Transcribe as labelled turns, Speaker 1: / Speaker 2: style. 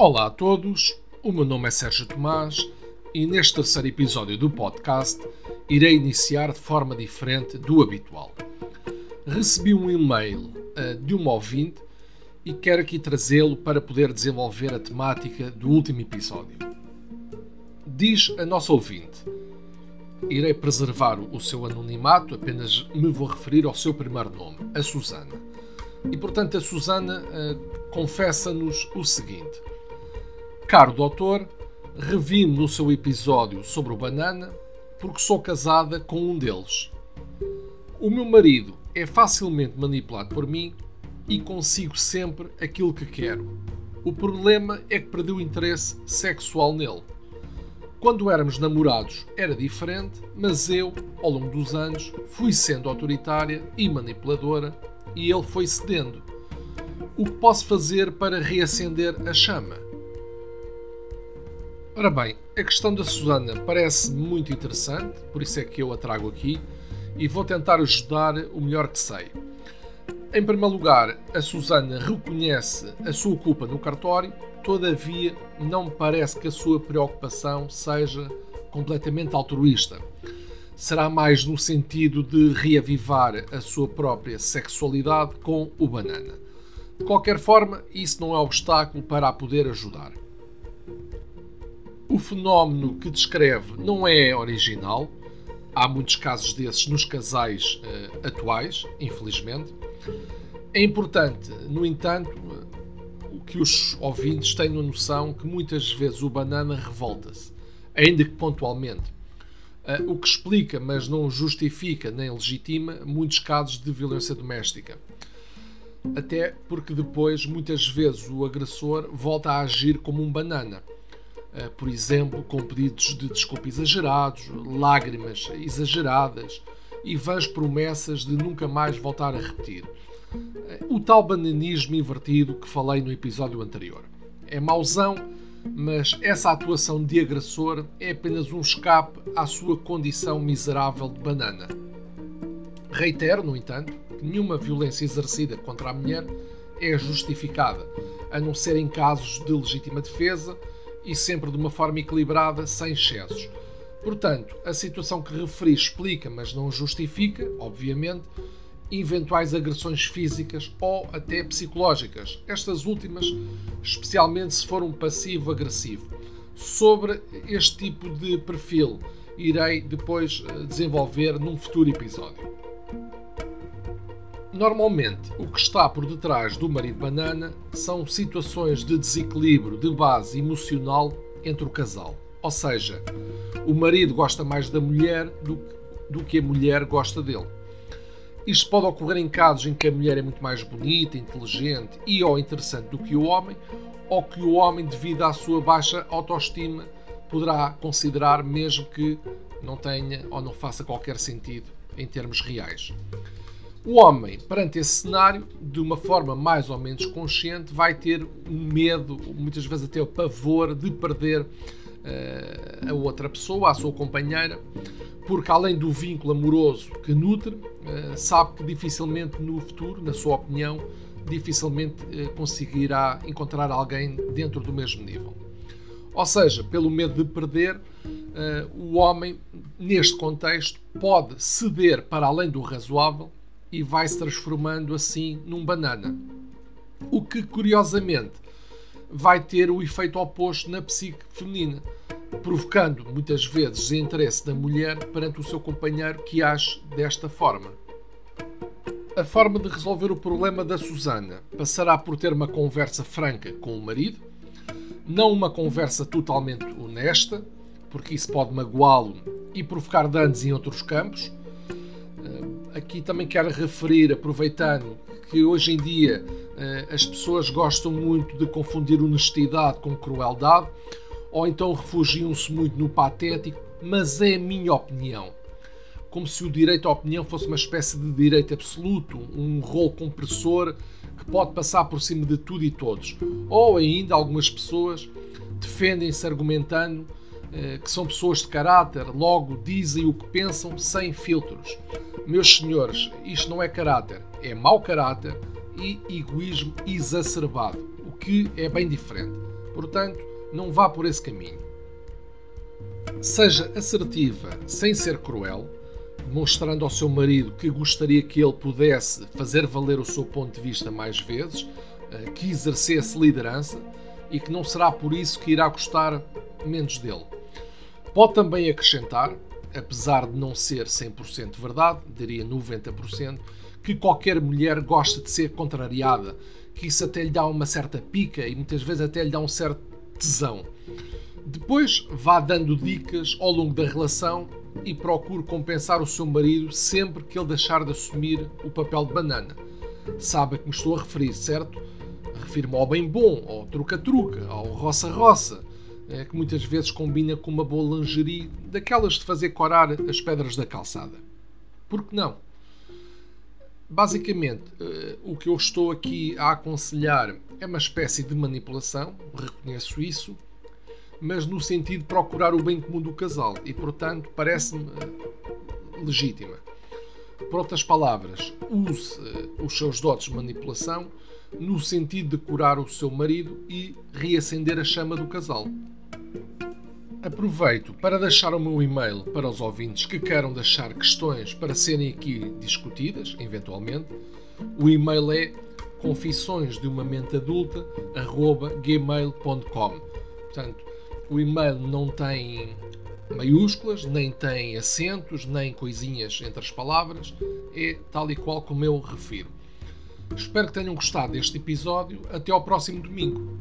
Speaker 1: Olá a todos, o meu nome é Sérgio Tomás e neste terceiro episódio do podcast irei iniciar de forma diferente do habitual. Recebi um e-mail uh, de um ouvinte e quero aqui trazê-lo para poder desenvolver a temática do último episódio. Diz a nossa ouvinte: Irei preservar o seu anonimato, apenas me vou referir ao seu primeiro nome, a Susana. E portanto, a Susana uh, confessa-nos o seguinte: Caro doutor, revi-me no seu episódio sobre o banana porque sou casada com um deles. O meu marido é facilmente manipulado por mim e consigo sempre aquilo que quero. O problema é que perdi o interesse sexual nele. Quando éramos namorados era diferente, mas eu, ao longo dos anos, fui sendo autoritária e manipuladora e ele foi cedendo. O que posso fazer para reacender a chama? Ora bem, a questão da Susana parece muito interessante, por isso é que eu a trago aqui e vou tentar ajudar o melhor que sei. Em primeiro lugar, a Susana reconhece a sua culpa no cartório, todavia não parece que a sua preocupação seja completamente altruísta. Será mais no sentido de reavivar a sua própria sexualidade com o banana. De qualquer forma, isso não é obstáculo para a poder ajudar. O fenómeno que descreve não é original. Há muitos casos desses nos casais uh, atuais, infelizmente. É importante, no entanto, uh, que os ouvintes tenham noção que muitas vezes o banana revolta-se, ainda que pontualmente. Uh, o que explica, mas não justifica nem legitima, muitos casos de violência doméstica. Até porque depois, muitas vezes, o agressor volta a agir como um banana eh, por exemplo, com pedidos de desculpa exagerados, lágrimas exageradas e vãs promessas de nunca mais voltar a repetir. Eh, o tal bananismo invertido que falei no episódio anterior. É mauzão, mas essa atuação de agressor é apenas um escape à sua condição miserável de banana. Reitero, no entanto, que nenhuma violência exercida contra a mulher é justificada, a não ser em casos de legítima defesa e sempre de uma forma equilibrada, sem excessos. Portanto, a situação que referi explica, mas não justifica, obviamente, eventuais agressões físicas ou até psicológicas, estas últimas, especialmente se for um passivo-agressivo. Sobre este tipo de perfil, irei depois eh, desenvolver num futuro episódio. Normalmente, o que está por detrás do marido banana são situações de desequilíbrio de base emocional entre o casal. Ou seja, o marido gosta mais da mulher do, do que a mulher gosta dele. Isto pode ocorrer em casos em que a mulher é muito mais bonita, inteligente e ou interessante do que o homem, ou que o homem, devido à sua baixa autoestima, poderá considerar mesmo que não tenha ou não faça qualquer sentido em termos reais. O homem, perante esse cenário, de uma forma mais ou menos consciente, vai ter um medo, muitas vezes até o pavor, de perder uh, a outra pessoa, a sua companheira, porque além do vínculo amoroso que nutre, uh, sabe que dificilmente no futuro, na sua opinião, dificilmente uh, conseguirá encontrar alguém dentro do mesmo nível. Ou seja, pelo medo de perder, o homem, neste contexto, pode ceder para além do razoável e vai se transformando assim num banana. O que, curiosamente, vai ter o efeito oposto na psique feminina, provocando muitas vezes interesse da mulher perante o seu companheiro que age desta forma. A forma de resolver o problema da Susana passará por ter uma conversa franca com o marido, não uma conversa totalmente honesta, porque isso pode magoá-lo e provocar danos em outros campos, aqui também quero referir, aproveitando que hoje em dia eh, as pessoas gostam muito de confundir honestidade com crueldade, ou então refugiam-se muito no patético, mas é a minha opinião. Como se o direito à opinião fosse uma espécie de direito absoluto, um rolo compressor que pode passar por cima de tudo e todos. Ou ainda algumas pessoas defendem-se argumentando que são pessoas de caráter, logo dizem o que pensam sem filtros. Meus senhores, isto não é caráter, é mau caráter e egoísmo exacerbado, o que é bem diferente. Portanto, não vá por esse caminho. Seja assertiva sem ser cruel, mostrando ao seu marido que gostaria que ele pudesse fazer valer o seu ponto de vista mais vezes, eh, que exercesse liderança e que não será por isso que irá gostar menos dele. Pode também acrescentar, apesar de não ser 100% verdade, diria 90%, que qualquer mulher gosta de ser contrariada, que isso até lhe dá uma certa pica e muitas vezes até lhe dá um certo tesão. Depois vá dando dicas ao longo da relação e procure compensar o seu marido sempre que ele deixar de assumir o papel de banana. Sabe a que me estou a referir, certo? Refiro-me ao bem bom, ao truca-truca, ao roça-roça, é, que muitas vezes combina com uma boa lingerie, daquelas de fazer corar as pedras da calçada. Por que não? Basicamente, eh, o que eu estou aqui a aconselhar é uma espécie de manipulação, reconheço isso, mas no sentido de procurar o bem comum do casal e, portanto, parece-me eh, legítima. Por outras palavras, use eh, os seus dotes de manipulação no sentido de curar o seu marido e reacender a chama do casal. Aproveito para deixar o meu e-mail para os ouvintes que queiram deixar questões para serem aqui discutidas, eventualmente. O e-mail é confissões de uma mente adulta gmail.com. Portanto, o e-mail não tem maiúsculas, nem tem acentos, nem coisinhas entre as palavras, é tal e qual como eu refiro. Espero que tenham gostado deste episódio. Até ao próximo domingo.